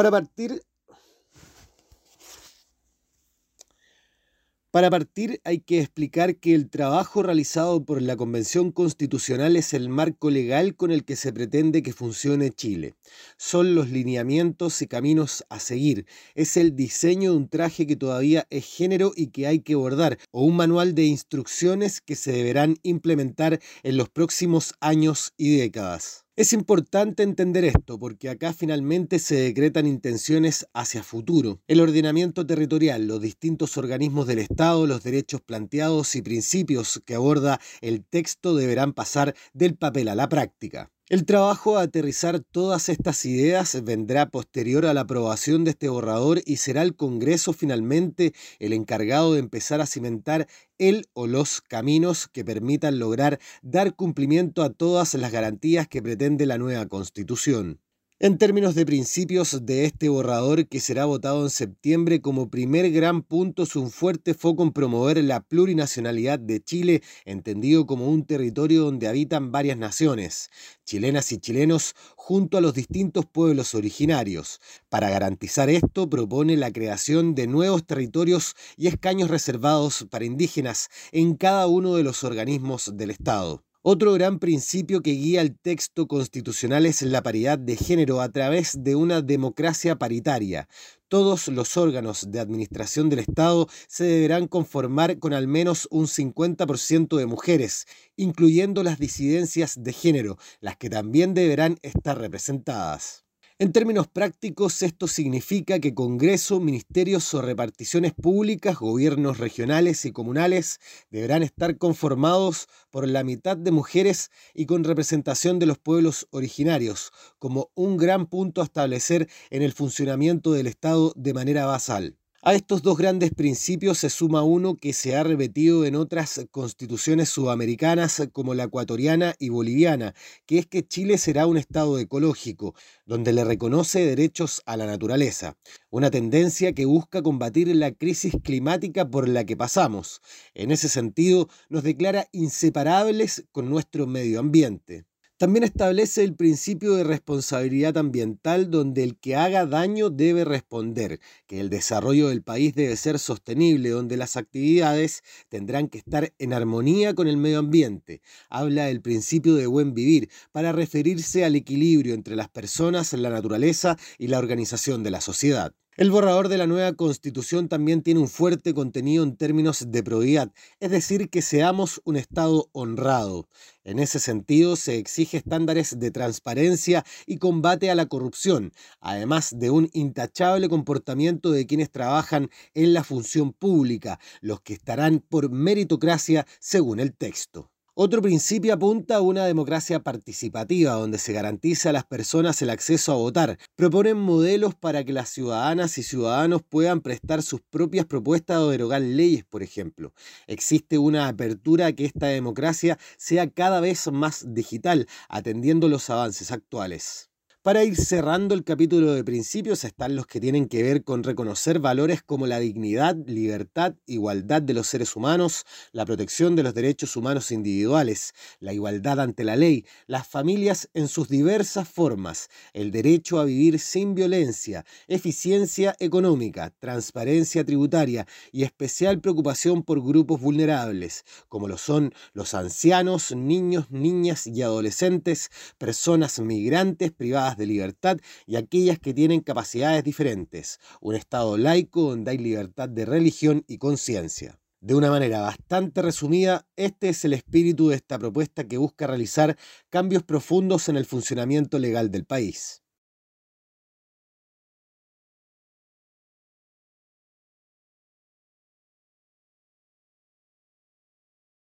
Para partir, Para partir hay que explicar que el trabajo realizado por la Convención Constitucional es el marco legal con el que se pretende que funcione Chile. Son los lineamientos y caminos a seguir. Es el diseño de un traje que todavía es género y que hay que bordar, o un manual de instrucciones que se deberán implementar en los próximos años y décadas. Es importante entender esto porque acá finalmente se decretan intenciones hacia futuro. El ordenamiento territorial, los distintos organismos del Estado, los derechos planteados y principios que aborda el texto deberán pasar del papel a la práctica. El trabajo a aterrizar todas estas ideas vendrá posterior a la aprobación de este borrador y será el Congreso finalmente el encargado de empezar a cimentar el o los caminos que permitan lograr dar cumplimiento a todas las garantías que pretende la nueva Constitución. En términos de principios de este borrador que será votado en septiembre, como primer gran punto es un fuerte foco en promover la plurinacionalidad de Chile, entendido como un territorio donde habitan varias naciones, chilenas y chilenos, junto a los distintos pueblos originarios. Para garantizar esto, propone la creación de nuevos territorios y escaños reservados para indígenas en cada uno de los organismos del Estado. Otro gran principio que guía el texto constitucional es la paridad de género a través de una democracia paritaria. Todos los órganos de administración del Estado se deberán conformar con al menos un 50% de mujeres, incluyendo las disidencias de género, las que también deberán estar representadas. En términos prácticos, esto significa que Congreso, ministerios o reparticiones públicas, gobiernos regionales y comunales deberán estar conformados por la mitad de mujeres y con representación de los pueblos originarios, como un gran punto a establecer en el funcionamiento del Estado de manera basal. A estos dos grandes principios se suma uno que se ha repetido en otras constituciones sudamericanas como la ecuatoriana y boliviana, que es que Chile será un Estado ecológico, donde le reconoce derechos a la naturaleza, una tendencia que busca combatir la crisis climática por la que pasamos. En ese sentido, nos declara inseparables con nuestro medio ambiente. También establece el principio de responsabilidad ambiental donde el que haga daño debe responder, que el desarrollo del país debe ser sostenible, donde las actividades tendrán que estar en armonía con el medio ambiente. Habla del principio de buen vivir para referirse al equilibrio entre las personas, la naturaleza y la organización de la sociedad. El borrador de la nueva constitución también tiene un fuerte contenido en términos de probidad, es decir, que seamos un Estado honrado. En ese sentido, se exige estándares de transparencia y combate a la corrupción, además de un intachable comportamiento de quienes trabajan en la función pública, los que estarán por meritocracia según el texto. Otro principio apunta a una democracia participativa donde se garantiza a las personas el acceso a votar. Proponen modelos para que las ciudadanas y ciudadanos puedan prestar sus propias propuestas o derogar leyes, por ejemplo. Existe una apertura a que esta democracia sea cada vez más digital, atendiendo los avances actuales. Para ir cerrando el capítulo de principios están los que tienen que ver con reconocer valores como la dignidad, libertad, igualdad de los seres humanos, la protección de los derechos humanos individuales, la igualdad ante la ley, las familias en sus diversas formas, el derecho a vivir sin violencia, eficiencia económica, transparencia tributaria y especial preocupación por grupos vulnerables, como lo son los ancianos, niños, niñas y adolescentes, personas migrantes de libertad y aquellas que tienen capacidades diferentes. Un Estado laico donde hay libertad de religión y conciencia. De una manera bastante resumida, este es el espíritu de esta propuesta que busca realizar cambios profundos en el funcionamiento legal del país.